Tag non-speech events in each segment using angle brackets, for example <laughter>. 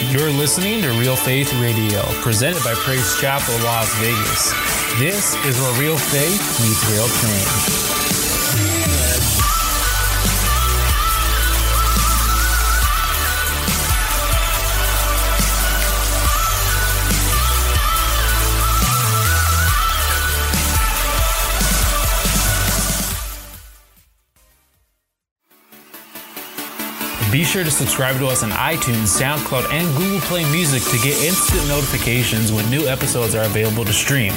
You're listening to Real Faith Radio, presented by Praise Chapel Las Vegas. This is where real faith meets real change. Be sure to subscribe to us on iTunes, SoundCloud, and Google Play Music to get instant notifications when new episodes are available to stream.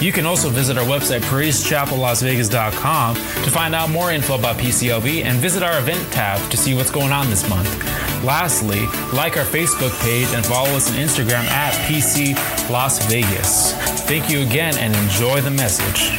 You can also visit our website, praisechapellasvegas.com, to find out more info about PCLV and visit our event tab to see what's going on this month. Lastly, like our Facebook page and follow us on Instagram at PC Las Vegas. Thank you again and enjoy the message.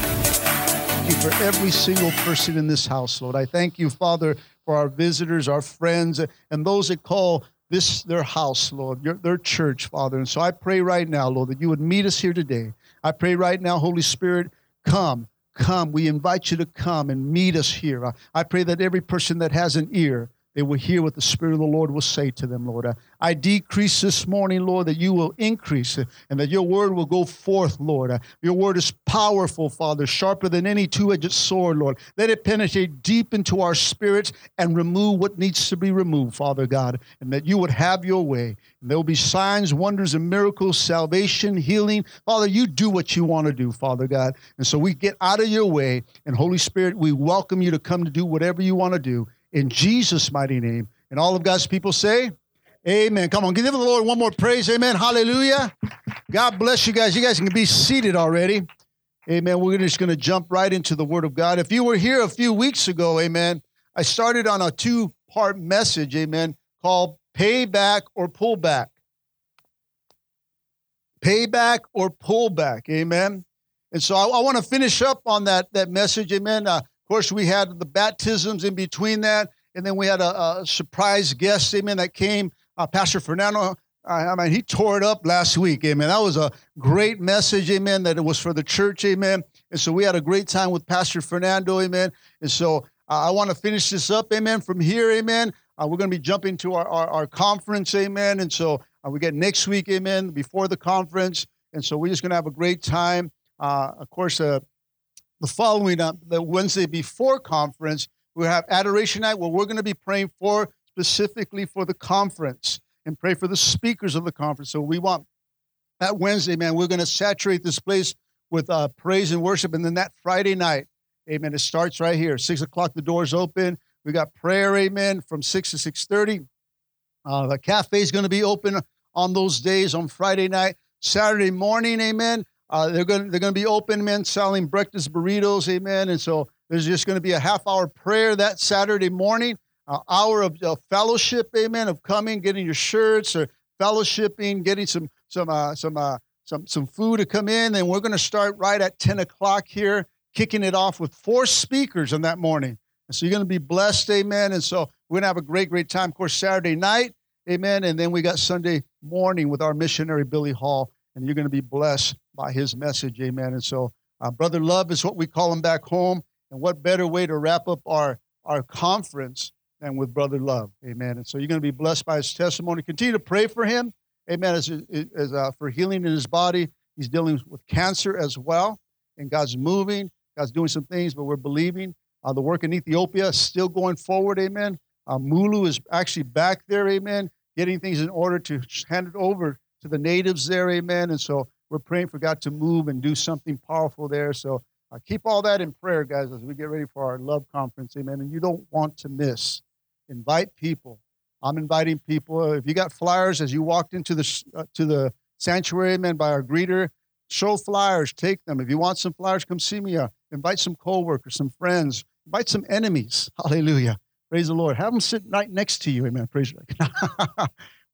Thank you for every single person in this house, Lord. I thank you, Father, for our visitors, our friends, and those that call this their house, Lord, your, their church, Father. And so I pray right now, Lord, that you would meet us here today. I pray right now, Holy Spirit, come, come. We invite you to come and meet us here. I, I pray that every person that has an ear, they will hear what the Spirit of the Lord will say to them, Lord. I, decrease this morning, Lord, that you will increase and that your word will go forth, Lord. Your word is powerful, Father, sharper than any two edged sword, Lord. Let it penetrate deep into our spirits and remove what needs to be removed, Father God, and that you would have your way. And there will be signs, wonders, and miracles, salvation, healing. Father, you do what you want to do, Father God. And so we get out of your way, and Holy Spirit, we welcome you to come to do whatever you want to do in Jesus' mighty name. And all of God's people say, Amen. Come on, give the Lord one more praise. Amen. Hallelujah. God bless you guys. You guys can be seated already. Amen. We're just going to jump right into the Word of God. If you were here a few weeks ago, amen, I started on a two part message, amen, called Payback or Pullback. Payback or Pullback, amen. And so I, I want to finish up on that, that message, amen. Uh, course, we had the baptisms in between that, and then we had a, a surprise guest, amen, that came, uh, Pastor Fernando. I mean, he tore it up last week, amen. That was a great message, amen, that it was for the church, amen. And so we had a great time with Pastor Fernando, amen. And so uh, I want to finish this up, amen, from here, amen. Uh, we're going to be jumping to our, our, our conference, amen. And so uh, we get next week, amen, before the conference. And so we're just going to have a great time. Uh, of course, uh, the following up, the Wednesday before conference, we have adoration night where we're going to be praying for specifically for the conference and pray for the speakers of the conference. So we want that Wednesday, man, we're going to saturate this place with uh, praise and worship. And then that Friday night, amen, it starts right here. Six o'clock, the doors open. We got prayer, amen, from six to six thirty. Uh, the cafe is going to be open on those days on Friday night. Saturday morning, amen. Uh, they're going they're going to be open, man, selling breakfast burritos, amen. And so there's just going to be a half hour prayer that Saturday morning, an hour of, of fellowship, amen, of coming, getting your shirts or fellowshipping, getting some some uh, some uh, some some food to come in, and we're going to start right at ten o'clock here, kicking it off with four speakers on that morning. And so you're going to be blessed, amen. And so we're going to have a great, great time. Of course, Saturday night, amen. And then we got Sunday morning with our missionary Billy Hall, and you're going to be blessed by his message, amen. And so, uh, brother love is what we call him back home. And what better way to wrap up our our conference than with brother love, amen. And so you're going to be blessed by his testimony. Continue to pray for him, amen. As, as uh, for healing in his body, he's dealing with cancer as well, and God's moving. God's doing some things, but we're believing. Uh, the work in Ethiopia is still going forward, amen. Uh, Mulu is actually back there, amen, getting things in order to hand it over to the natives there, amen. And so we're praying for God to move and do something powerful there. So uh, keep all that in prayer, guys, as we get ready for our love conference, amen. And you don't want to miss. Invite people. I'm inviting people. If you got flyers as you walked into the uh, to the sanctuary, amen, by our greeter, show flyers, take them. If you want some flyers, come see me. Uh, invite some coworkers, some friends, invite some enemies. Hallelujah. Praise the Lord. Have them sit right next to you. Amen. Praise you. <laughs>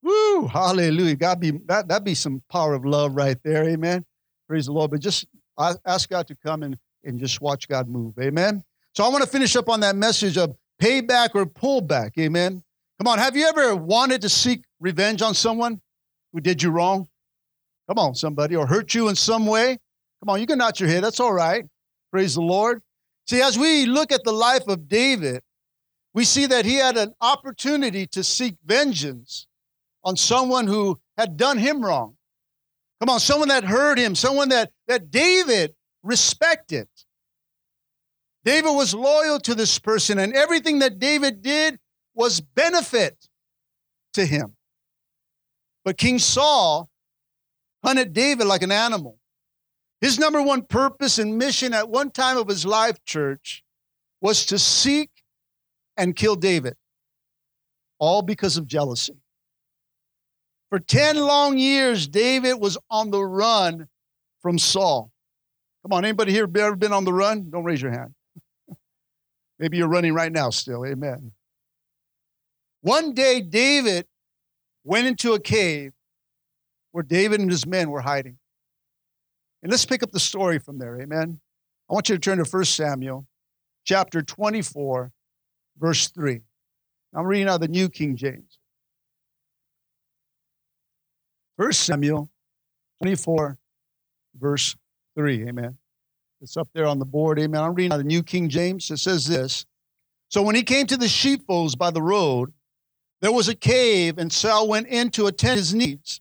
Woo! Hallelujah. God be that that be some power of love right there. Amen. Praise the Lord. But just ask God to come and, and just watch God move. Amen. So I want to finish up on that message of payback or pullback. Amen. Come on. Have you ever wanted to seek revenge on someone who did you wrong? Come on, somebody, or hurt you in some way? Come on, you can nod your head. That's all right. Praise the Lord. See, as we look at the life of David, we see that he had an opportunity to seek vengeance on someone who had done him wrong. Come on, someone that hurt him, someone that, that David respected. David was loyal to this person, and everything that David did was benefit to him. But King Saul hunted David like an animal. His number one purpose and mission at one time of his life, church, was to seek and kill David, all because of jealousy. For 10 long years, David was on the run from Saul. Come on, anybody here ever been on the run? Don't raise your hand. <laughs> Maybe you're running right now still. Amen. One day, David went into a cave where David and his men were hiding. And let's pick up the story from there. Amen. I want you to turn to 1 Samuel chapter 24, verse 3. I'm reading out the New King James. 1 Samuel 24, verse 3. Amen. It's up there on the board. Amen. I'm reading the New King James. It says this So when he came to the sheepfolds by the road, there was a cave, and Saul went in to attend his needs.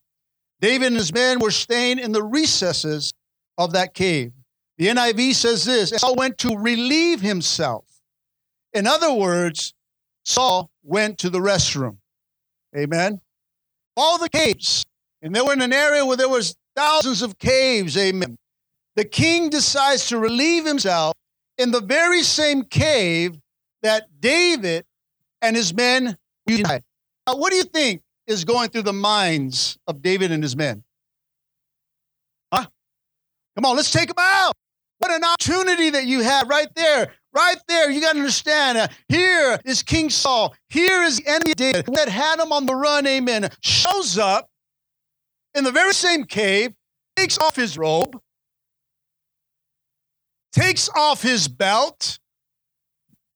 David and his men were staying in the recesses of that cave. The NIV says this Saul went to relieve himself. In other words, Saul went to the restroom. Amen. All the caves, and they were in an area where there was thousands of caves. Amen. The king decides to relieve himself in the very same cave that David and his men united. Now, what do you think is going through the minds of David and his men? Huh? Come on, let's take them out. What an opportunity that you have right there. Right there, you got to understand. Uh, here is King Saul. Here is the enemy David that had him on the run. Amen. Shows up in the very same cave, takes off his robe, takes off his belt,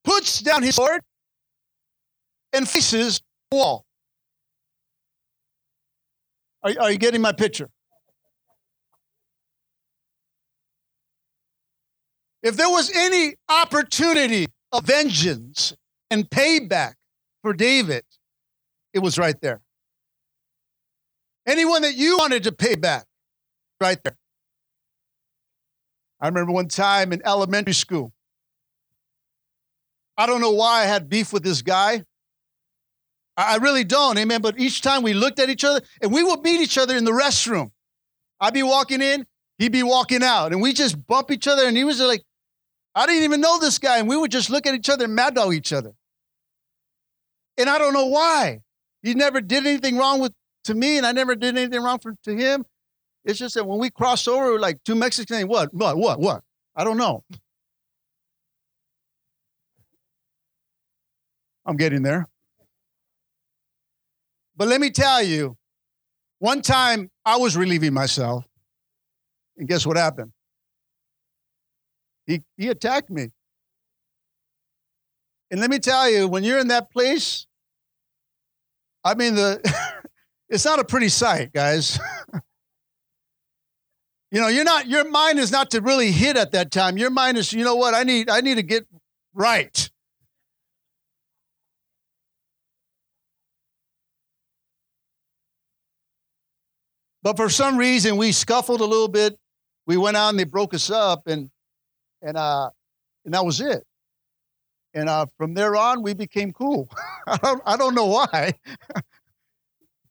puts down his sword, and faces the wall. Are, are you getting my picture? If there was any opportunity of vengeance and payback for David, it was right there. Anyone that you wanted to pay back, right there. I remember one time in elementary school. I don't know why I had beef with this guy. I really don't, amen. But each time we looked at each other, and we would meet each other in the restroom. I'd be walking in, he'd be walking out, and we just bump each other. And he was like, I didn't even know this guy, and we would just look at each other and mad dog each other. And I don't know why. He never did anything wrong with to me, and I never did anything wrong for, to him. It's just that when we cross over, like two Mexicans, what, what, what, what? I don't know. I'm getting there. But let me tell you, one time I was relieving myself, and guess what happened? He, he attacked me. And let me tell you, when you're in that place, I mean, the <laughs> it's not a pretty sight, guys. <laughs> you know, you're not your mind is not to really hit at that time. Your mind is, you know what, I need I need to get right. But for some reason, we scuffled a little bit. We went out and they broke us up, and and uh, and that was it. And uh, from there on, we became cool. <laughs> I don't I don't know why. <laughs>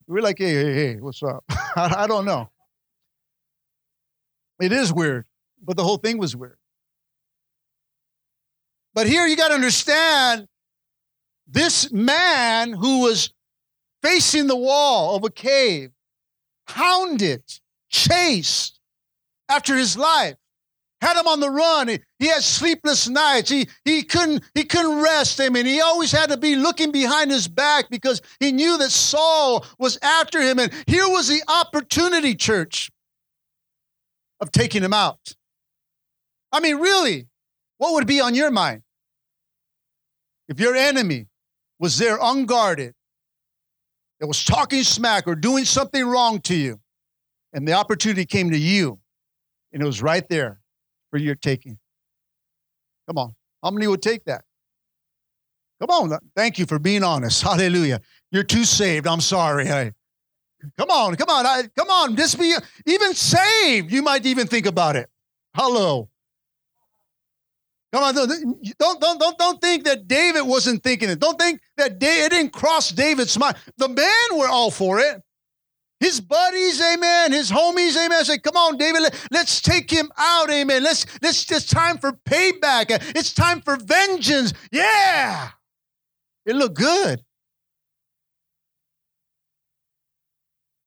We're like, hey, hey, hey, what's up? <laughs> I, I don't know. It is weird, but the whole thing was weird. But here you got to understand this man who was facing the wall of a cave hounded, chased after his life, had him on the run. He, he had sleepless nights. He, he, couldn't, he couldn't rest. I mean, he always had to be looking behind his back because he knew that Saul was after him. And here was the opportunity, church, of taking him out. I mean, really, what would be on your mind if your enemy was there unguarded that was talking smack or doing something wrong to you, and the opportunity came to you, and it was right there for your taking. Come on. How many would take that? Come on. Thank you for being honest. <laughs> Hallelujah. You're too saved. I'm sorry. I, Come on, come on, I, come on. Just be even saved. You might even think about it. Hello. Come on, don't, don't, don't, don't think that David wasn't thinking it. Don't think that David, it didn't cross David's mind. The men were all for it. His buddies, amen. His homies, amen. I Say, come on, David, let, us take him out, amen. Let's, let's just time for payback. It's time for vengeance. Yeah. It looked good.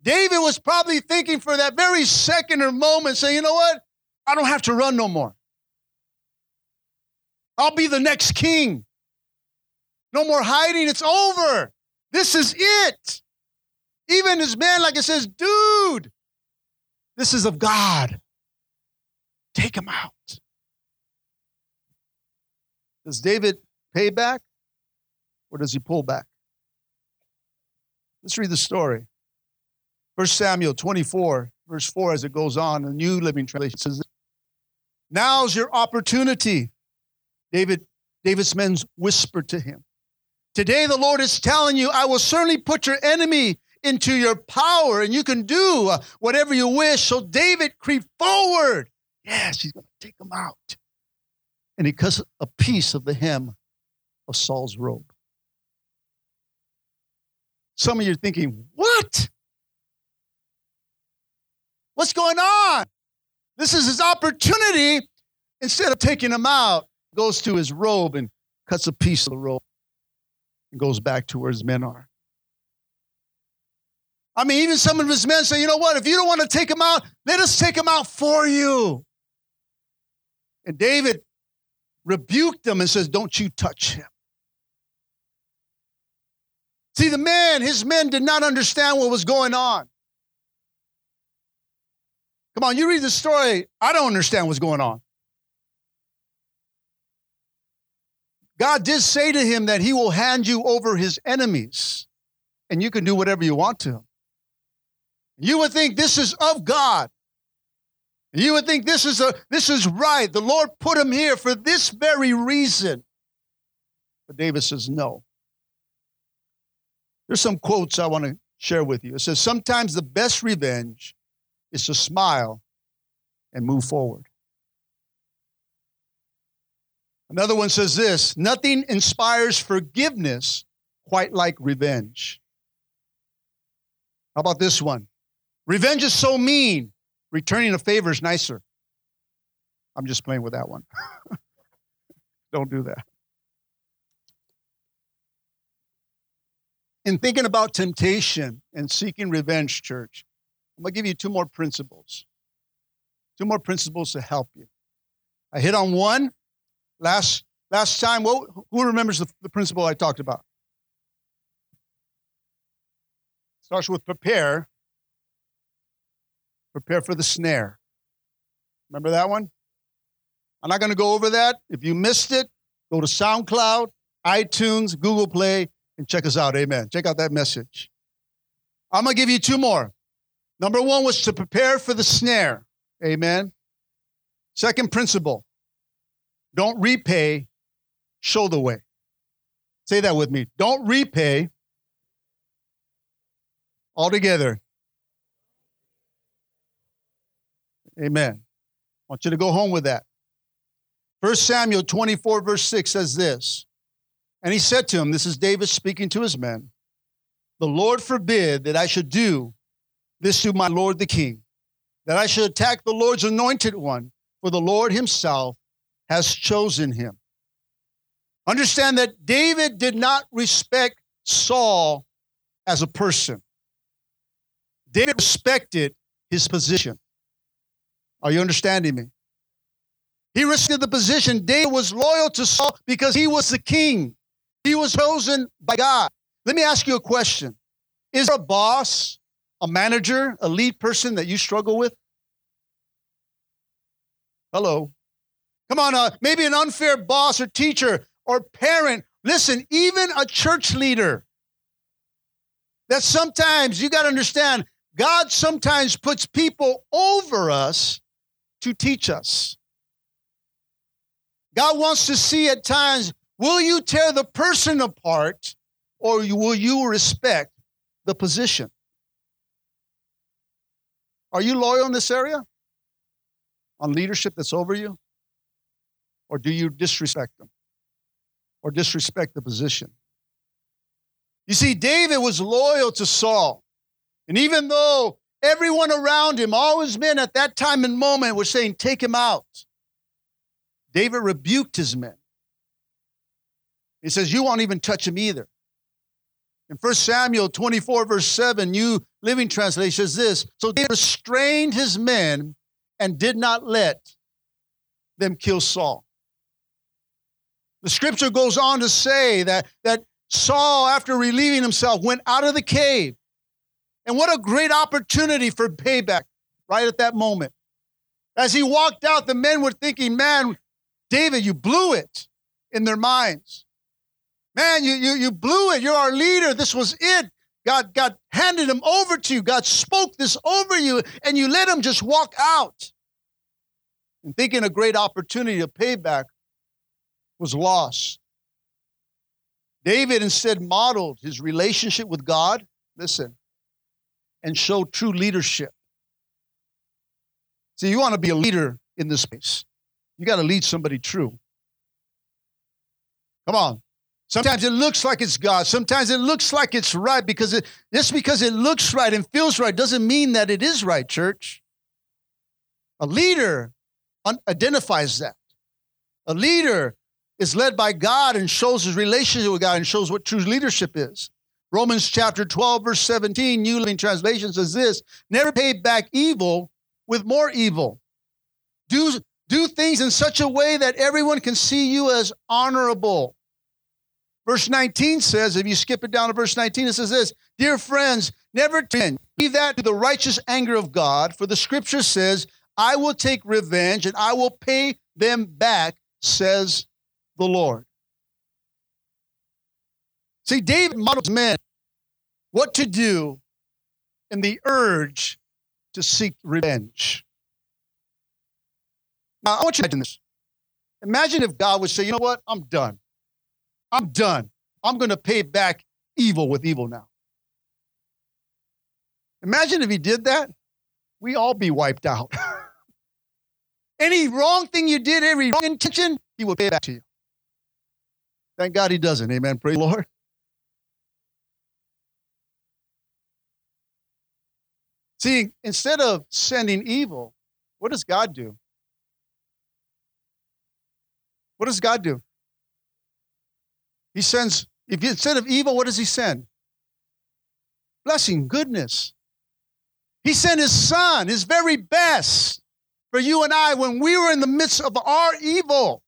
David was probably thinking for that very second or moment, saying, you know what? I don't have to run no more. I'll be the next king. No more hiding. It's over. This is it. Even his man, like it says, dude, this is of God. Take him out. Does David pay back or does he pull back? Let's read the story. 1 Samuel 24, verse 4, as it goes on, the New Living Translation says, Now's your opportunity. David, David's men whispered to him. Today the Lord is telling you, I will certainly put your enemy into your power and you can do uh, whatever you wish. So David creeped forward. Yes, he's going to take him out. And he cuts a piece of the hem of Saul's robe. Some of you are thinking, what? What's going on? This is his opportunity. Instead of taking him out, goes to his robe and cuts a piece of the robe and goes back to where his men are. I mean, even some of his men say, you know what, if you don't want to take him out, let us take him out for you. And David rebuked them and says, don't you touch him. See, the man, his men did not understand what was going on. Come on, you read the story. I don't understand what's going on. God did say to him that he will hand you over his enemies and you can do whatever you want to him. You would think this is of God. You would think this is a this is right. The Lord put him here for this very reason. But David says no. There's some quotes I want to share with you. It says sometimes the best revenge is to smile and move forward. Another one says this nothing inspires forgiveness quite like revenge. How about this one? Revenge is so mean, returning a favor is nicer. I'm just playing with that one. <laughs> Don't do that. In thinking about temptation and seeking revenge, church, I'm going to give you two more principles. Two more principles to help you. I hit on one last last time. Who remembers the, the principle I talked about? Starts with prepare. Prepare for the snare. Remember that one? I'm not going to go over that. If you missed it, go to SoundCloud, iTunes, Google Play, and check us out. Amen. Check out that message. I'm going to give you two more. Number one was to prepare for the snare. Amen. Second principle don't repay, show the way. Say that with me. Don't repay altogether. Amen. I want you to go home with that. First Samuel 24, verse 6 says this. And he said to him, This is David speaking to his men, The Lord forbid that I should do this to my Lord the king, that I should attack the Lord's anointed one, for the Lord himself has chosen him. Understand that David did not respect Saul as a person, David respected his position. Are you understanding me? He respected the position. David was loyal to Saul because he was the king. He was chosen by God. Let me ask you a question. Is there a boss a manager, a lead person that you struggle with? Hello. Come on, uh, maybe an unfair boss or teacher or parent. Listen, even a church leader. That sometimes you got to understand, God sometimes puts people over us to teach us. God wants to see at times will you tear the person apart or will you respect the position? Are you loyal in this area? On leadership that's over you? Or do you disrespect them? Or disrespect the position? You see, David was loyal to Saul. And even though everyone around him, all his men at that time and moment, were saying, Take him out, David rebuked his men. He says, You won't even touch him either. In 1 Samuel 24, verse 7, New Living Translation says this So David restrained his men and did not let them kill Saul. The scripture goes on to say that, that Saul, after relieving himself, went out of the cave. And what a great opportunity for payback right at that moment. As he walked out, the men were thinking, man, David, you blew it in their minds. Man, you, you, you blew it. You're our leader. This was it. God, God handed him over to you. God spoke this over you, and you let him just walk out. And thinking a great opportunity of payback was lost. David instead modeled his relationship with God, listen, and show true leadership. See, you want to be a leader in this space, you got to lead somebody true. Come on. Sometimes it looks like it's God. Sometimes it looks like it's right because it, just because it looks right and feels right doesn't mean that it is right, church. A leader identifies that. A leader is led by God and shows his relationship with God and shows what true leadership is. Romans chapter 12, verse 17, New Living Translation says this Never pay back evil with more evil. Do, do things in such a way that everyone can see you as honorable. Verse 19 says, if you skip it down to verse 19, it says this Dear friends, never tend, leave that to the righteous anger of God, for the scripture says, I will take revenge and I will pay them back, says the Lord. See, David models men what to do in the urge to seek revenge. Now, I want you to imagine this. Imagine if God would say, you know what? I'm done. I'm done. I'm going to pay back evil with evil now. Imagine if he did that. We all be wiped out. <laughs> Any wrong thing you did, every wrong intention, he will pay back to you. Thank God he doesn't. Amen. Praise the Lord. See, instead of sending evil, what does God do? What does God do? He sends, if instead of evil, what does he send? Blessing, goodness. He sent his son, his very best, for you and I when we were in the midst of our evil.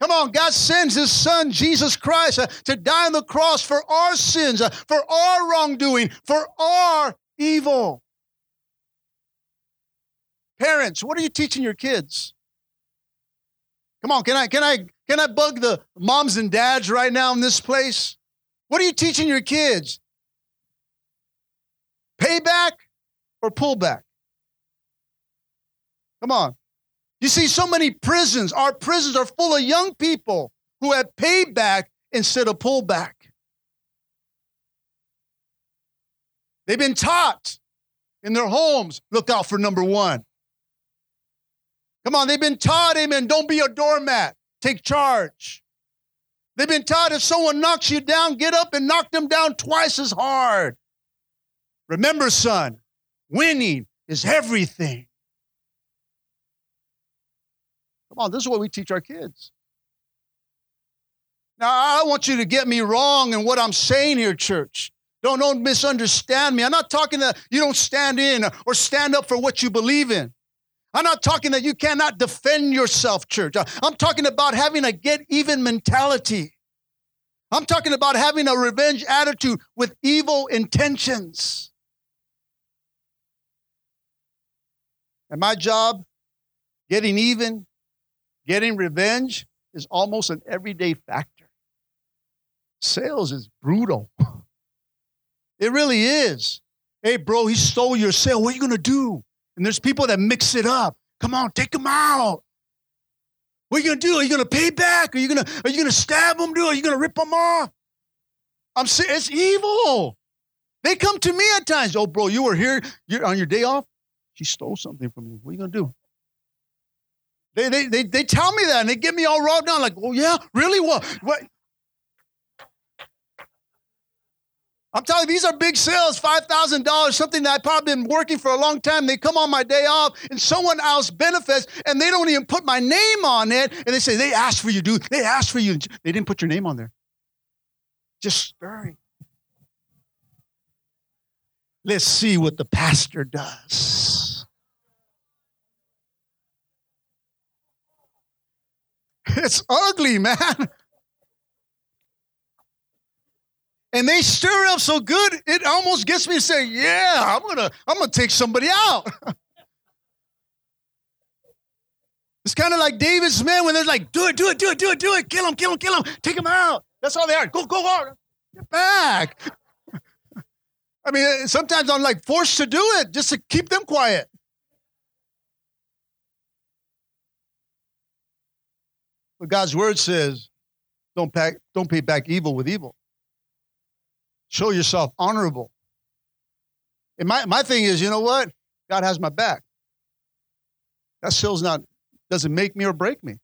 Come on, God sends His Son, Jesus Christ, uh, to die on the cross for our sins, uh, for our wrongdoing, for our evil. Parents, what are you teaching your kids? Come on, can I can I can I bug the moms and dads right now in this place? What are you teaching your kids? Payback or pullback? Come on. You see, so many prisons, our prisons are full of young people who have paid back instead of pullback. They've been taught in their homes look out for number one. Come on, they've been taught, amen, don't be a doormat, take charge. They've been taught if someone knocks you down, get up and knock them down twice as hard. Remember, son, winning is everything. Come on, this is what we teach our kids. Now, I want you to get me wrong in what I'm saying here, church. Don't, don't misunderstand me. I'm not talking that you don't stand in or stand up for what you believe in. I'm not talking that you cannot defend yourself, church. I'm talking about having a get even mentality. I'm talking about having a revenge attitude with evil intentions. And my job, getting even, Getting revenge is almost an everyday factor. Sales is brutal. <laughs> It really is. Hey, bro, he stole your sale. What are you going to do? And there's people that mix it up. Come on, take him out. What are you going to do? Are you going to pay back? Are you going to are you going to stab him, dude? Are you going to rip him off? I'm it's evil. They come to me at times. Oh, bro, you were here you're on your day off. She stole something from you. What are you going to do? They, they, they, they tell me that and they get me all raw down like, oh, yeah, really? What? what? I'm telling you, these are big sales, $5,000, something that I've probably been working for a long time. They come on my day off and someone else benefits and they don't even put my name on it. And they say, they asked for you, dude. They asked for you. They didn't put your name on there. Just stirring. Let's see what the pastor does. <laughs> It's ugly, man. And they stir up so good, it almost gets me to say, "Yeah, I'm gonna, I'm gonna take somebody out." <laughs> it's kind of like David's men when they're like, "Do it, do it, do it, do it, do it, kill him, kill him, kill him, take him out." That's all they are. Go, go on, get back. <laughs> I mean, uh, sometimes I'm like forced to do it just to keep them quiet. But God's word says, don't, pack, don't pay back evil with evil. Show yourself honorable. And my, my thing is, you know what? God has my back. That still's not, doesn't make me or break me.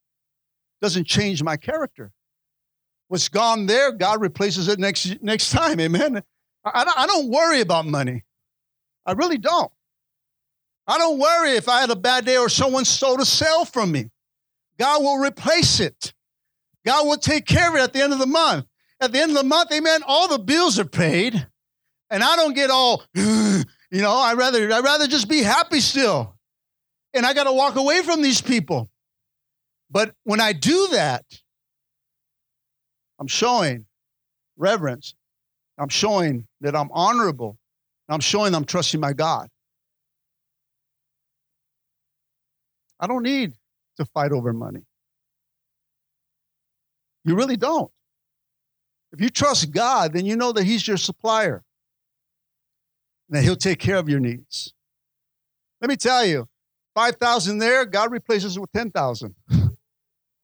Doesn't change my character. What's gone there, God replaces it next, next time. Amen. I, I don't worry about money. I really don't. I don't worry if I had a bad day or someone stole a sale from me. God will replace it. God will take care of it at the end of the month. At the end of the month, amen, all the bills are paid. And I don't get all, <sighs> you know, I rather I rather just be happy still. And I got to walk away from these people. But when I do that, I'm showing reverence. I'm showing that I'm honorable. I'm showing I'm trusting my God. I don't need to fight over money. You really don't. If you trust God, then you know that He's your supplier, and that He'll take care of your needs. Let me tell you, 5,000 there, God replaces it with 10,000. <laughs>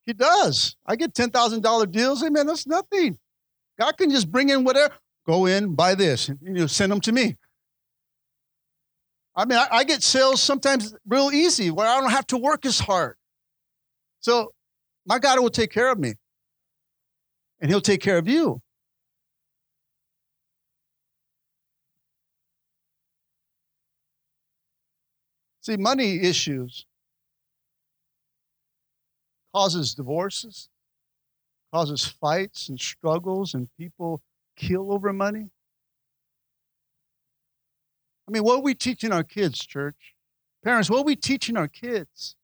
he does. I get $10,000 deals. Amen. That's nothing. God can just bring in whatever. Go in, buy this, and you know, send them to me. I mean, I, I get sales sometimes real easy where I don't have to work as hard. So my God will take care of me. And he'll take care of you. See, money issues causes divorces, causes fights and struggles, and people kill over money. I mean, what are we teaching our kids, church? Parents, what are we teaching our kids?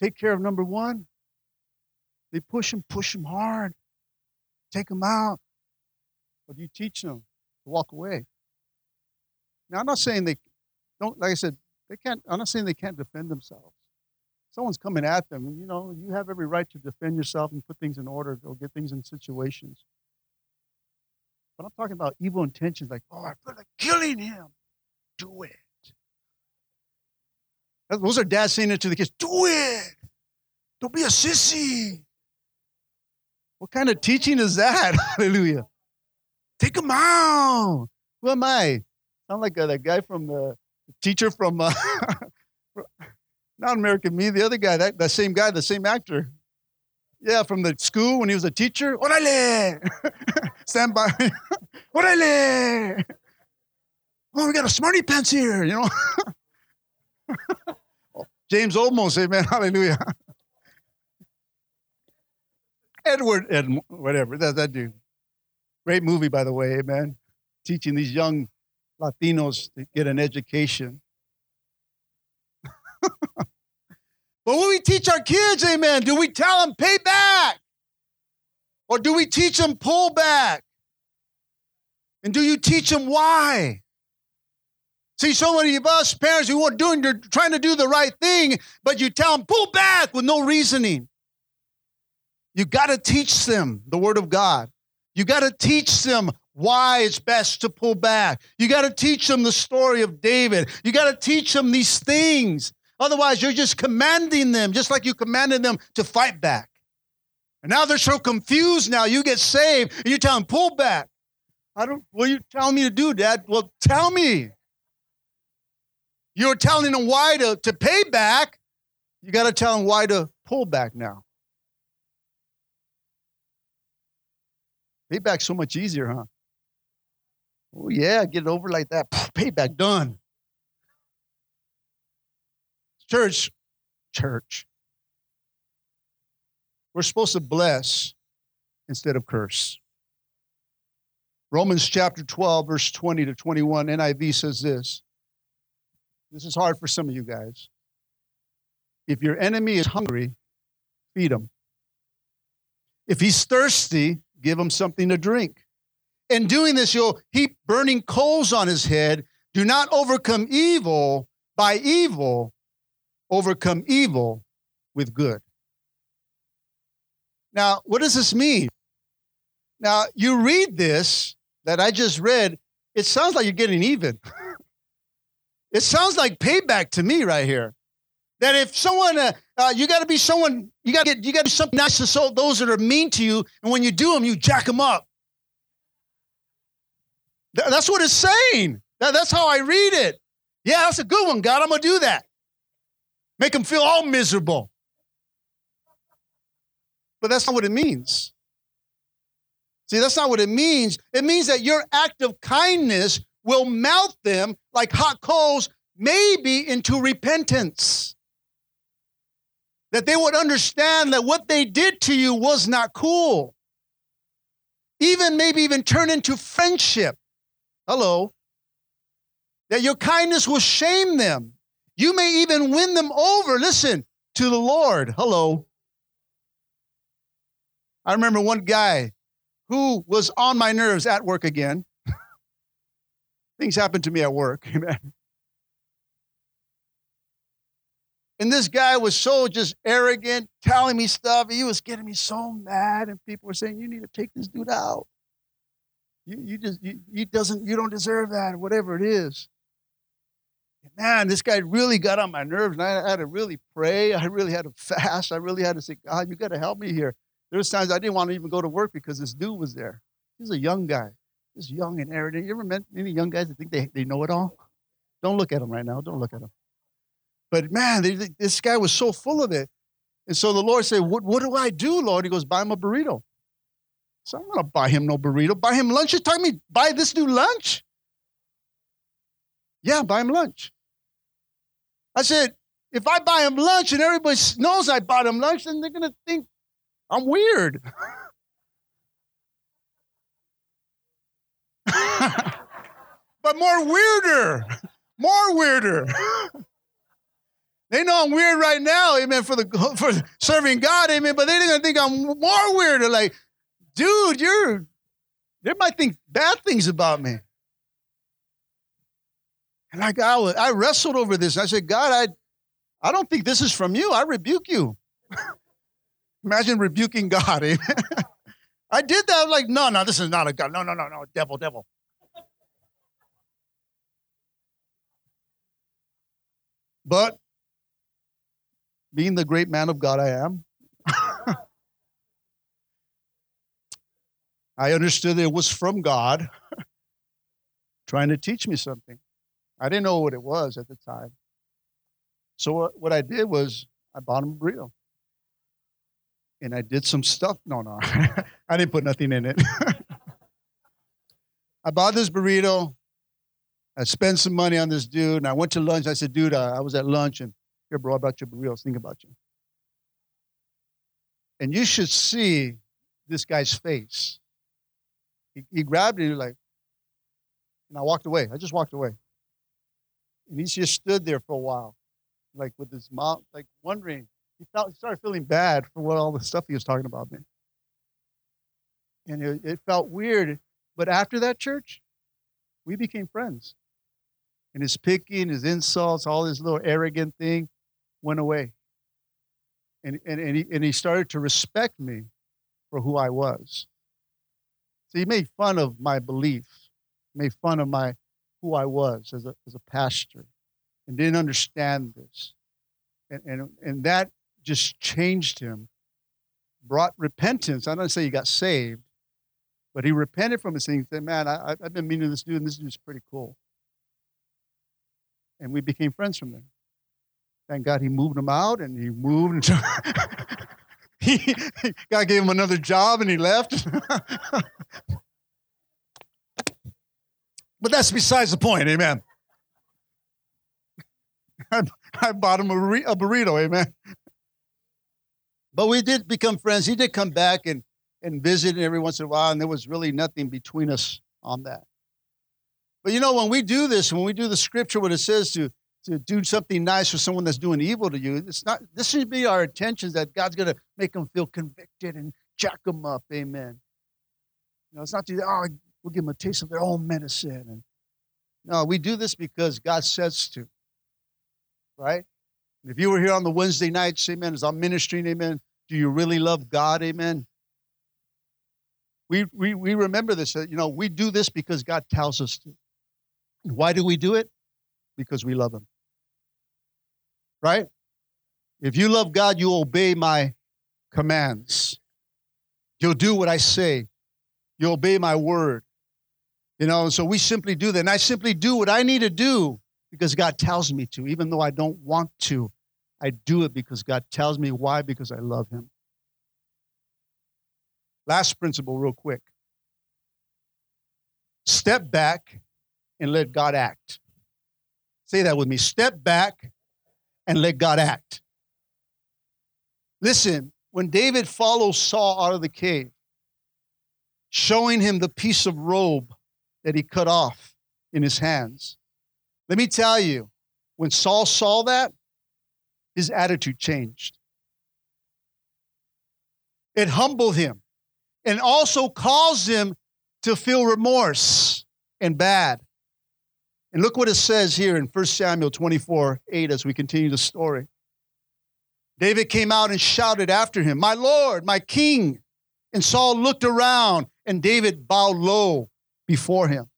Take care of number one. They push them, push them hard. Take them out. But you teach them to walk away. Now, I'm not saying they don't, like I said, they can't, I'm not saying they can't defend themselves. Someone's coming at them, and you know, you have every right to defend yourself and put things in order or get things in situations. But I'm talking about evil intentions like, oh, I feel like killing him. Do it. Those are dads saying it to the kids do it. Don't be a sissy. What kind of teaching is that? <laughs> Hallelujah. Take them out. Who am I? Sound like uh, that guy from the teacher from, uh, <laughs> not American Me, the other guy, that, that same guy, the same actor. Yeah, from the school when he was a teacher. Orale! <laughs> Stand by. Orale! Oh, we got a smarty pants here, you know. James Olmos, amen, hallelujah. Edward, Ed, whatever, that, that dude. Great movie, by the way, amen. Teaching these young Latinos to get an education. <laughs> but when we teach our kids, amen, do we tell them pay back? Or do we teach them pull back? And do you teach them why? See, so many of us parents who are doing, you're trying to do the right thing, but you tell them, pull back with no reasoning. You got to teach them the Word of God. You got to teach them why it's best to pull back. You got to teach them the story of David. You got to teach them these things. Otherwise, you're just commanding them, just like you commanded them to fight back. And now they're so confused now. You get saved and you tell them, pull back. I don't, what are you telling me to do, Dad? Well, tell me. You're telling them why to, to pay back. You got to tell them why to pull back now. Payback's so much easier, huh? Oh, yeah, get it over like that. Payback done. Church, church. We're supposed to bless instead of curse. Romans chapter 12, verse 20 to 21, NIV says this. This is hard for some of you guys. If your enemy is hungry, feed him. If he's thirsty, give him something to drink. In doing this, you'll heap burning coals on his head. Do not overcome evil by evil, overcome evil with good. Now, what does this mean? Now, you read this that I just read, it sounds like you're getting even. <laughs> it sounds like payback to me right here. That if someone, uh, uh, you got to be someone, you got to you got to do something nice to so, those that are mean to you, and when you do them, you jack them up. Th- that's what it's saying. That, that's how I read it. Yeah, that's a good one, God. I'm gonna do that. Make them feel all miserable. But that's not what it means. See, that's not what it means. It means that your act of kindness will melt them like hot coals, maybe into repentance. That they would understand that what they did to you was not cool. Even maybe even turn into friendship. Hello. That your kindness will shame them. You may even win them over, listen, to the Lord. Hello. I remember one guy who was on my nerves at work again. <laughs> Things happen to me at work. <laughs> Amen. And this guy was so just arrogant, telling me stuff. He was getting me so mad, and people were saying, "You need to take this dude out. You, you just, you, doesn't, you don't deserve that, whatever it is." man, this guy really got on my nerves, and I had to really pray. I really had to fast. I really had to say, God, you got to help me here. There was times I didn't want to even go to work because this dude was there. He's a young guy. He's young and arrogant. You ever met any young guys that think they, they know it all? Don't look at him right now. Don't look at him. But man, they, this guy was so full of it. And so the Lord said, what, what do I do, Lord? He goes, buy him a burrito. So I'm going to buy him no burrito. Buy him lunch. You're telling me buy this new lunch? Yeah, buy him lunch. I said, if I buy him lunch and everybody knows I bought him lunch, then they're going to think I'm weird. <laughs> but more weirder. More weirder. <laughs> they know I'm weird right now, amen, for the <laughs> for serving God, amen. But they're gonna think I'm more weirder. Like, dude, you're they might think bad things about me. And like I, was, I wrestled over this. I said, God, I, I don't think this is from you. I rebuke you. <laughs> Imagine rebuking God. <laughs> Amen. I did that. I was like, no, no, this is not a God. No, no, no, no, devil, devil. But being the great man of God I am, I understood it was from God <laughs> trying to teach me something. I didn't know what it was at the time. So what, I did was I bought him a burrito and I did some stuff. No, no, <laughs> I didn't put nothing in it. <laughs> I bought this burrito. I spent some money on this dude, and I went to lunch. I said, "Dude, I, I was at lunch, and here, bro, I brought you burritos. Think about you." And you should see this guy's face. He, he grabbed it, like, and I walked away. I just walked away, and he just stood there for a while, like with his mouth, like wondering he felt he started feeling bad for what all the stuff he was talking about me. And it, it felt weird. But after that church, we became friends. And his picking, his insults, all his little arrogant thing went away. And, and, and, he, and he started to respect me for who I was. So he made fun of my belief, made fun of my who I was as a, as a pastor, and didn't understand this. And, and, and that just changed him, brought repentance. I don't say he got saved, but he repented from his things. Said, "Man, I, have been meaning this dude, and this dude's pretty cool." And we became friends from there. Thank God he moved him out and he moved. And <laughs> he, God gave him another job and he left. but that's besides the point, amen. I, I bought him a, a burrito, amen. But we did become friends. He did come back and, and visit every once in a while, and there was really nothing between us on that. But you know, when we do this, when we do the scripture, what it says to, to do something nice for someone that's doing evil to you, it's not, this should be our intentions that God's going to make them feel convicted and jack them up. Amen. You know, it's not to, oh, we'll give them a taste of their own medicine. And, no, we do this because God says to, right? If you were here on the Wednesday nights, amen, as I'm ministering, amen, do you really love God, amen? We, we, we remember this, you know, we do this because God tells us to. Why do we do it? Because we love Him. Right? If you love God, you obey my commands. You'll do what I say. You obey my word. You know, so we simply do that. And I simply do what I need to do because God tells me to, even though I don't want to. I do it because God tells me why, because I love Him. Last principle, real quick. Step back and let God act. Say that with me. Step back and let God act. Listen, when David follows Saul out of the cave, showing him the piece of robe that he cut off in his hands, let me tell you, when Saul saw that, his attitude changed. It humbled him and also caused him to feel remorse and bad. And look what it says here in 1 Samuel 24 8 as we continue the story. David came out and shouted after him, My Lord, my King. And Saul looked around, and David bowed low before him.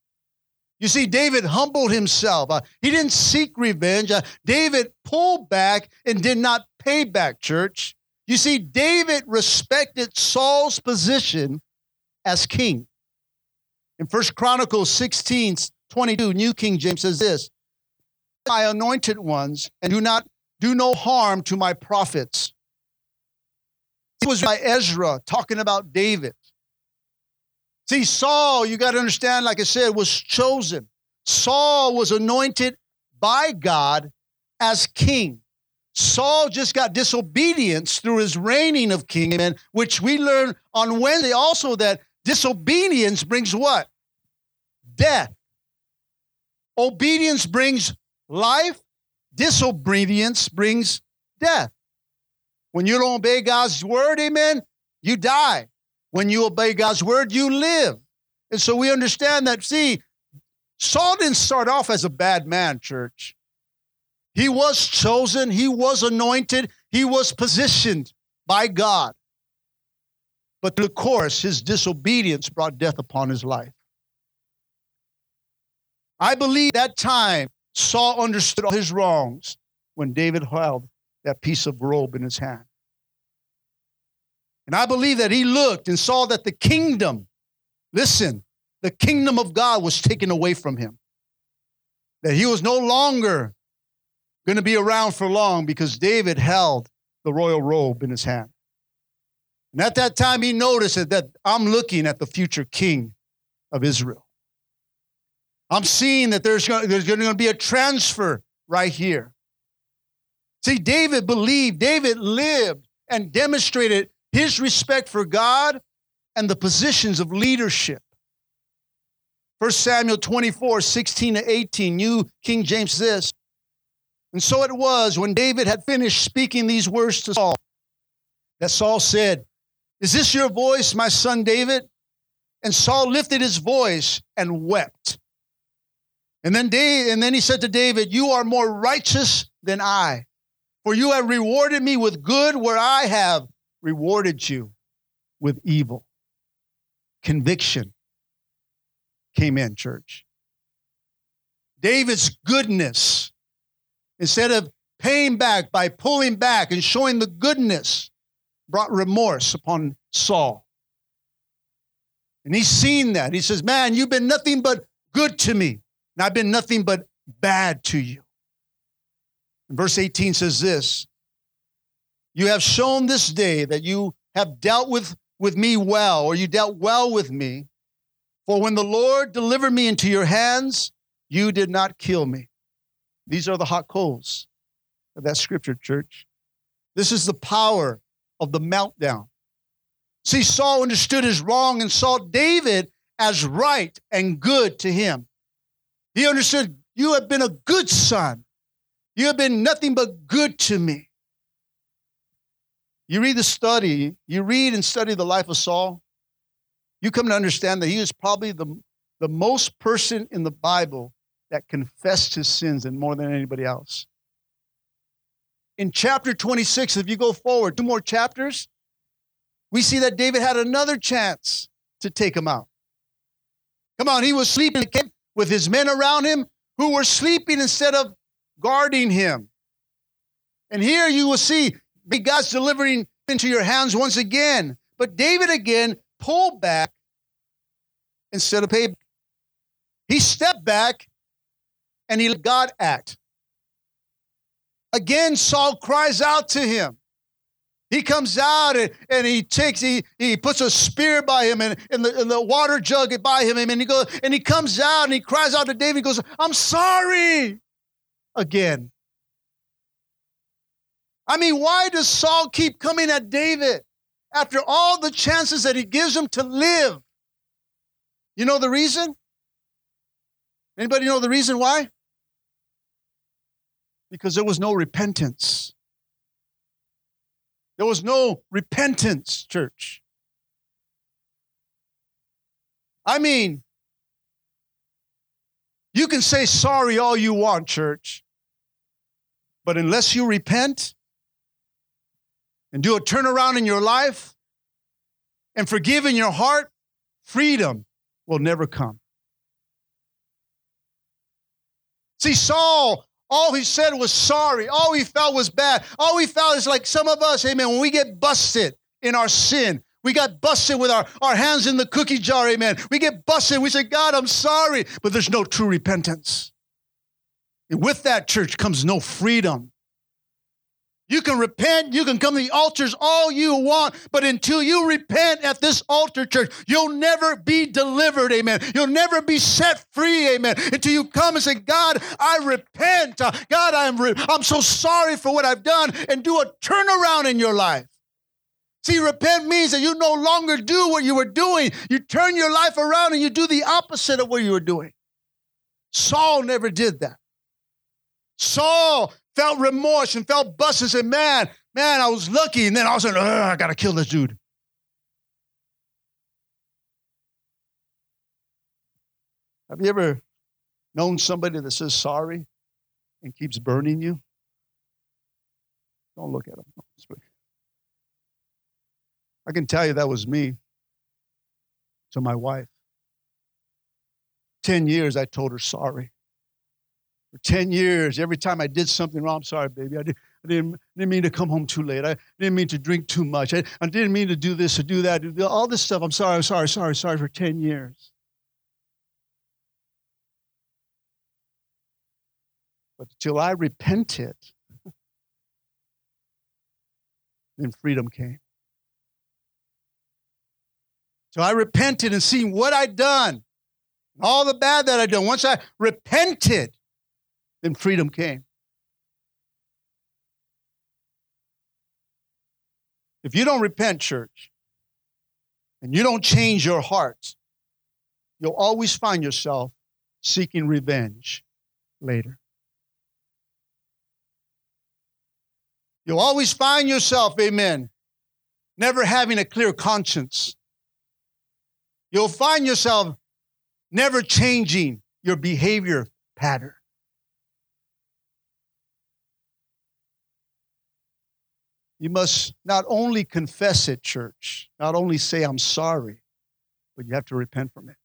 You see, David humbled himself. Uh, he didn't seek revenge. Uh, David pulled back and did not pay back, church. You see, David respected Saul's position as king. In First Chronicles 16, 22, New King James says this My anointed ones, and do not do no harm to my prophets. It was by Ezra talking about David. See, Saul, you got to understand, like I said, was chosen. Saul was anointed by God as king. Saul just got disobedience through his reigning of king, amen, which we learn on Wednesday also that disobedience brings what? Death. Obedience brings life, disobedience brings death. When you don't obey God's word, amen, you die. When you obey God's word, you live. And so we understand that, see, Saul didn't start off as a bad man, church. He was chosen, he was anointed, he was positioned by God. But of course, his disobedience brought death upon his life. I believe that time Saul understood all his wrongs when David held that piece of robe in his hand. And I believe that he looked and saw that the kingdom, listen, the kingdom of God was taken away from him. That he was no longer going to be around for long because David held the royal robe in his hand. And at that time, he noticed that, that I'm looking at the future king of Israel. I'm seeing that there's, there's going to be a transfer right here. See, David believed, David lived and demonstrated his respect for God and the positions of leadership. 1 Samuel 24, 16 to 18, New King James says, And so it was when David had finished speaking these words to Saul, that Saul said, Is this your voice, my son David? And Saul lifted his voice and wept. And then, David, and then he said to David, You are more righteous than I, for you have rewarded me with good where I have rewarded you with evil. Conviction came in, church. David's goodness, instead of paying back by pulling back and showing the goodness, brought remorse upon Saul. And he's seen that. He says, Man, you've been nothing but good to me, and I've been nothing but bad to you. verse 18 says this You have shown this day that you have dealt with, with me well, or you dealt well with me. For when the Lord delivered me into your hands, you did not kill me. These are the hot coals of that scripture, church. This is the power of the meltdown. See, Saul understood his wrong and saw David as right and good to him. He understood, You have been a good son. You have been nothing but good to me. You read the study, you read and study the life of Saul, you come to understand that he is probably the, the most person in the Bible that confessed his sins and more than anybody else. In chapter 26, if you go forward two more chapters, we see that David had another chance to take him out. Come on, he was sleeping with his men around him who were sleeping instead of guarding him. And here you will see God's delivering into your hands once again. But David again pulled back instead of pay. He stepped back and he let God act. Again, Saul cries out to him. He comes out and, and he takes, he, he puts a spear by him and, and, the, and the water jug by him. And he goes, and he comes out and he cries out to David. He goes, I'm sorry. Again. I mean, why does Saul keep coming at David after all the chances that he gives him to live? You know the reason? Anybody know the reason why? Because there was no repentance. There was no repentance, church. I mean, you can say sorry all you want, church, but unless you repent and do a turnaround in your life and forgive in your heart, freedom will never come. See, Saul all he said was sorry. All he felt was bad. All he felt is like some of us, amen, when we get busted in our sin, we got busted with our, our hands in the cookie jar, amen. We get busted. We say, God, I'm sorry. But there's no true repentance. And with that, church, comes no freedom. You can repent, you can come to the altars all you want, but until you repent at this altar, church, you'll never be delivered, amen. You'll never be set free, amen, until you come and say, God, I repent. God, I'm, re- I'm so sorry for what I've done, and do a turnaround in your life. See, repent means that you no longer do what you were doing. You turn your life around and you do the opposite of what you were doing. Saul never did that. Saul felt remorse and felt busted and said, man, man, I was lucky. And then all of a sudden, I got to kill this dude. Have you ever known somebody that says sorry and keeps burning you? Don't look at them. I can tell you that was me to my wife. 10 years I told her sorry for 10 years, every time I did something wrong, I'm sorry, baby. I, did, I didn't, didn't mean to come home too late. I didn't mean to drink too much. I, I didn't mean to do this or do that. All this stuff. I'm sorry, I'm sorry, sorry, sorry for 10 years. But till I repented, <laughs> then freedom came. So I repented and seen what I'd done, all the bad that I'd done. Once I repented, then freedom came. If you don't repent, church, and you don't change your heart, you'll always find yourself seeking revenge later. You'll always find yourself, amen, never having a clear conscience. You'll find yourself never changing your behavior pattern. You must not only confess it, church, not only say, I'm sorry, but you have to repent from it.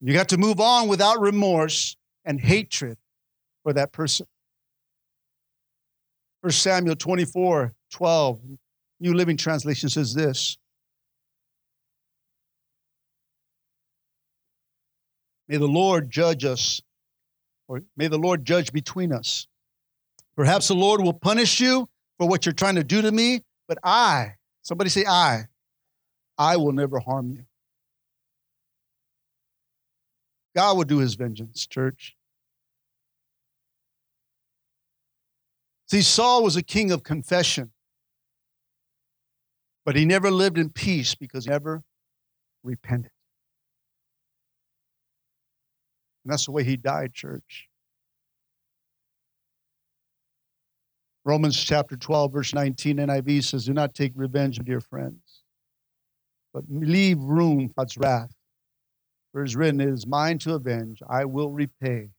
You got to move on without remorse and hatred for that person. 1 Samuel 24 12, New Living Translation says this May the Lord judge us or may the Lord judge between us. Perhaps the Lord will punish you for what you're trying to do to me, but I, somebody say, I, I will never harm you. God will do his vengeance, church. See, Saul was a king of confession, but he never lived in peace because he never repented. And that's the way he died, church. Romans chapter 12, verse 19, NIV says, Do not take revenge, dear friends, but leave room for God's wrath. For it is written, It is mine to avenge, I will repay,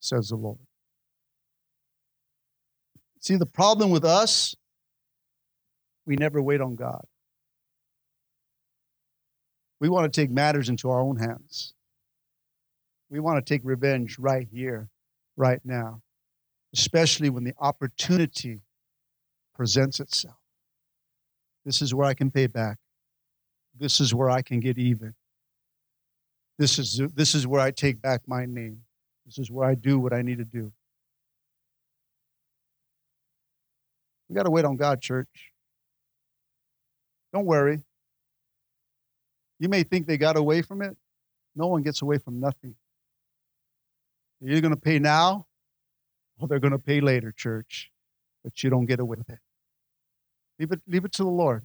says the Lord. See, the problem with us, we never wait on God. We want to take matters into our own hands. We want to take revenge right here, right now, especially when the opportunity presents itself. This is where I can pay back. This is where I can get even. This is, this is where I take back my name. This is where I do what I need to do. We got to wait on God, church. Don't worry. You may think they got away from it. No one gets away from nothing. You're going to pay now, or they're going to pay later, church. But you don't get away with it. Leave it, leave it to the Lord.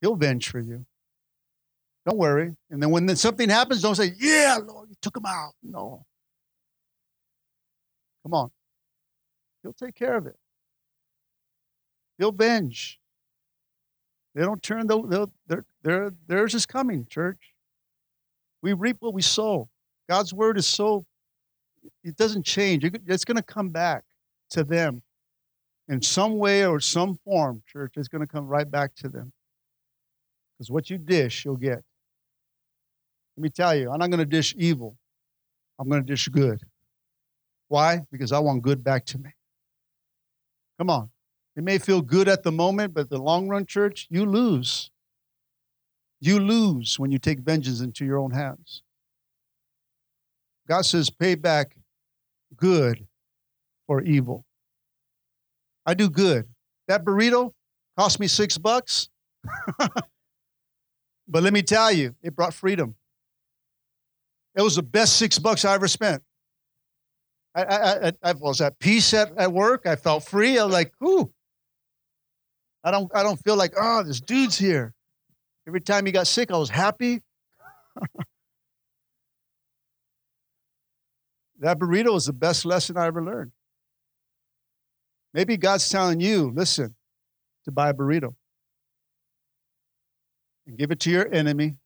He'll venge for you. Don't worry. And then when something happens, don't say, Yeah, Lord, you took him out. No. Come on. He'll take care of it. He'll venge. They don't turn the they're, theirs is coming, church. We reap what we sow. God's word is so it doesn't change. It's going to come back to them in some way or some form, church. It's going to come right back to them. Because what you dish, you'll get. Let me tell you, I'm not going to dish evil. I'm going to dish good. Why? Because I want good back to me. Come on. It may feel good at the moment, but the long run, church, you lose. You lose when you take vengeance into your own hands. God says, pay back good for evil. I do good. That burrito cost me six bucks. <laughs> but let me tell you, it brought freedom. It was the best six bucks I ever spent. I, I, I, I was at peace at, at work. I felt free. I was like, ooh. I don't, I don't feel like, ah, oh, this dude's here. Every time he got sick, I was happy. <laughs> that burrito was the best lesson I ever learned. Maybe God's telling you, listen, to buy a burrito and give it to your enemy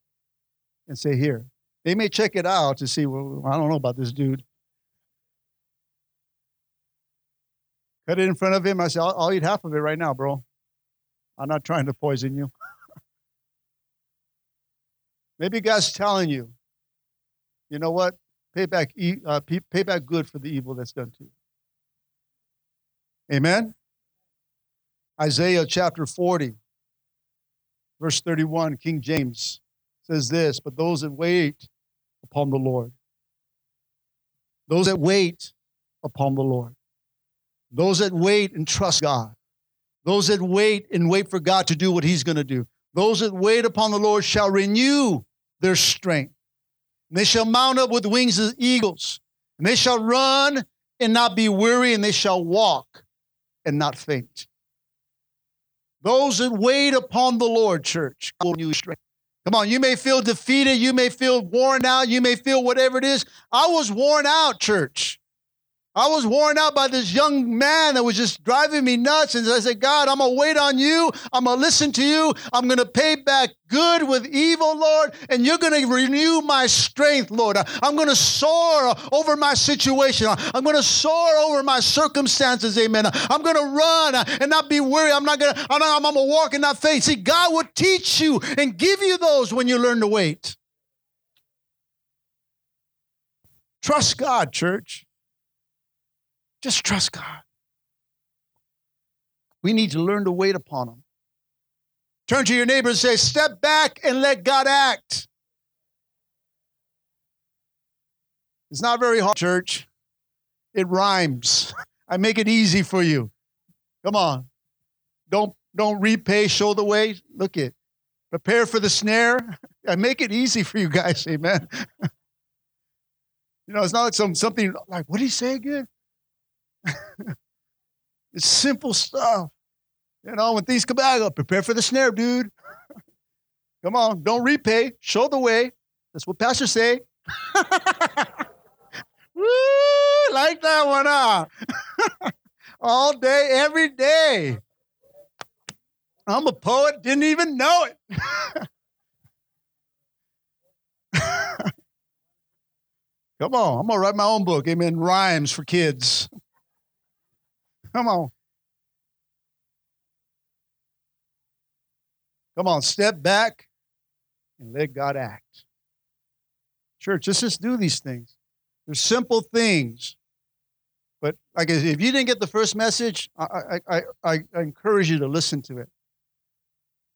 and say, here, they may check it out to see, well, I don't know about this dude. Cut it in front of him. I said, I'll, I'll eat half of it right now, bro. I'm not trying to poison you. <laughs> Maybe God's telling you, you know what? Pay back, uh, pay back good for the evil that's done to you. Amen? Isaiah chapter 40, verse 31, King James says this But those that wait upon the Lord. Those that wait upon the Lord. Those that wait and trust God. Those that wait and wait for God to do what He's going to do. Those that wait upon the Lord shall renew their strength. And they shall mount up with wings as eagles. And they shall run and not be weary, and they shall walk and not faint. Those that wait upon the Lord, church, will strength. Come on, you may feel defeated. You may feel worn out. You may feel whatever it is. I was worn out, church. I was worn out by this young man that was just driving me nuts. And I said, God, I'm going to wait on you. I'm going to listen to you. I'm going to pay back good with evil, Lord. And you're going to renew my strength, Lord. I'm going to soar over my situation. I'm going to soar over my circumstances. Amen. I'm going to run and not be weary. I'm not going to, I'm, I'm going to walk in that faith. See, God will teach you and give you those when you learn to wait. Trust God, church. Just trust God. We need to learn to wait upon Him. Turn to your neighbor and say, Step back and let God act. It's not very hard, church. It rhymes. <laughs> I make it easy for you. Come on. Don't don't repay, show the way. Look it. Prepare for the snare. <laughs> I make it easy for you guys, <laughs> amen. you know, it's not like some something like what did he say again? <laughs> it's simple stuff. You know, when things come back, prepare for the snare, dude. <laughs> come on, don't repay, show the way. That's what pastors say. <laughs> Woo, like that one, huh? All day, every day. I'm a poet, didn't even know it. Come on, I'm gonna write my own book, amen, rhymes for kids. Come on. Come on, step back and let God act. Church, let's just do these things. They're simple things. But like if you didn't get the first message, I, I, I, I encourage you to listen to it.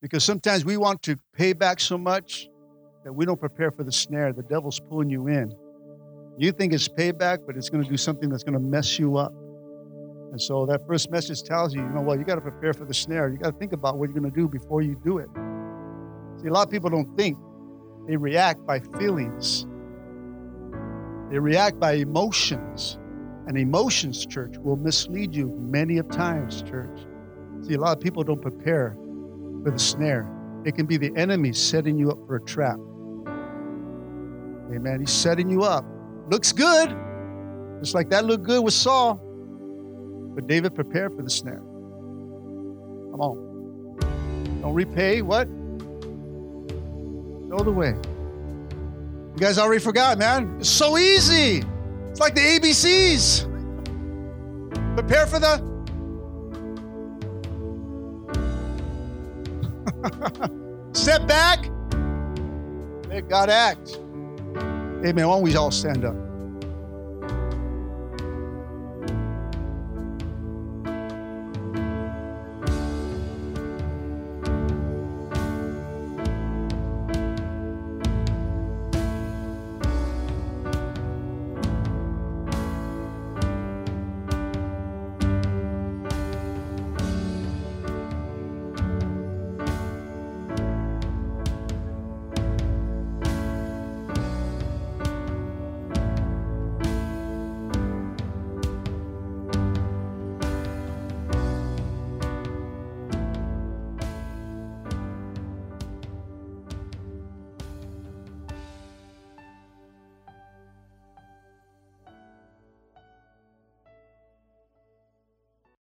Because sometimes we want to pay back so much that we don't prepare for the snare. The devil's pulling you in. You think it's payback, but it's going to do something that's going to mess you up. And so that first message tells you, you know what, you got to prepare for the snare. You got to think about what you're going to do before you do it. See, a lot of people don't think, they react by feelings. They react by emotions. And emotions, church, will mislead you many of times, church. See, a lot of people don't prepare for the snare. It can be the enemy setting you up for a trap. Amen. He's setting you up. Looks good. Just like that looked good with Saul. But David prepared for the snare. Come on. Don't repay what? Show the way. You guys already forgot, man. It's so easy. It's like the ABCs. Prepare for the. <laughs> Step back. Let God act. Amen. Why don't we all stand up?